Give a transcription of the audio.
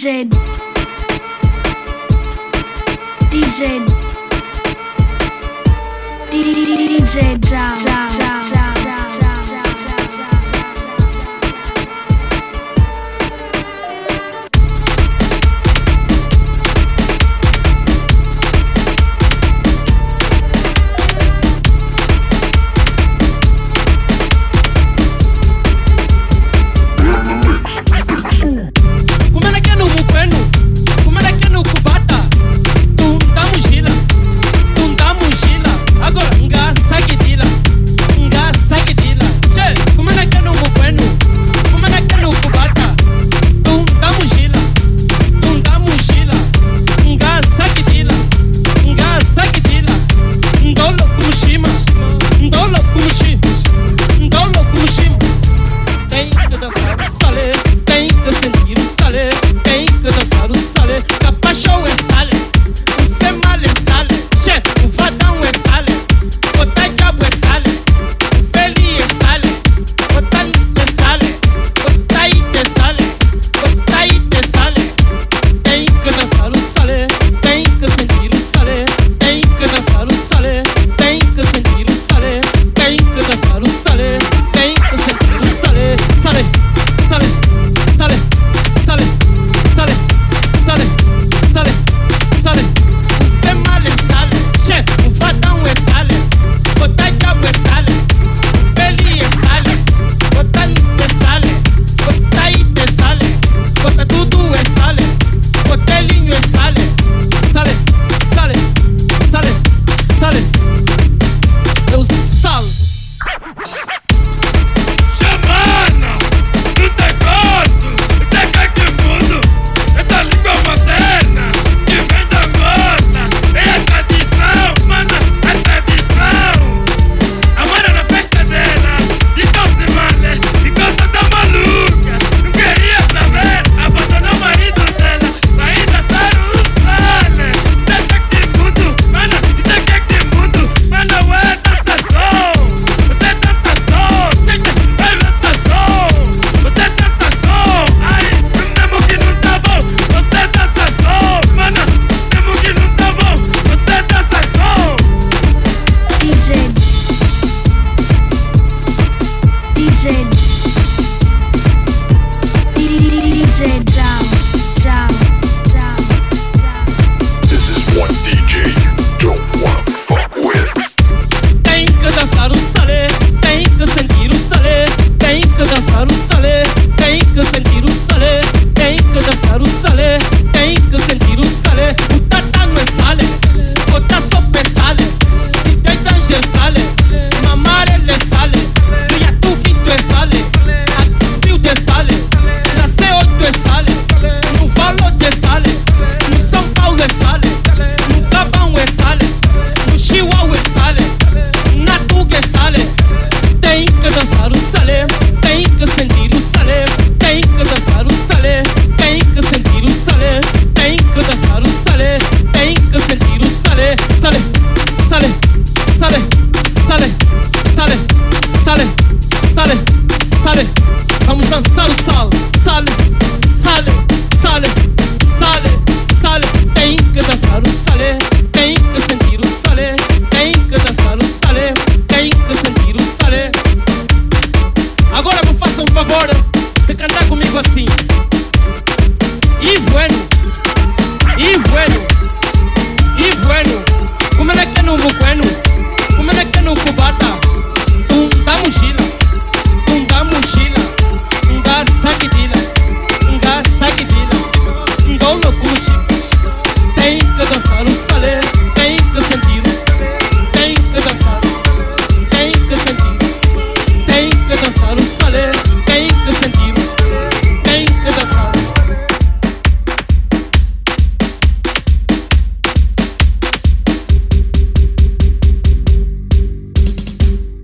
DJ DJ DJ DJ message. Tem que sentir o Salem.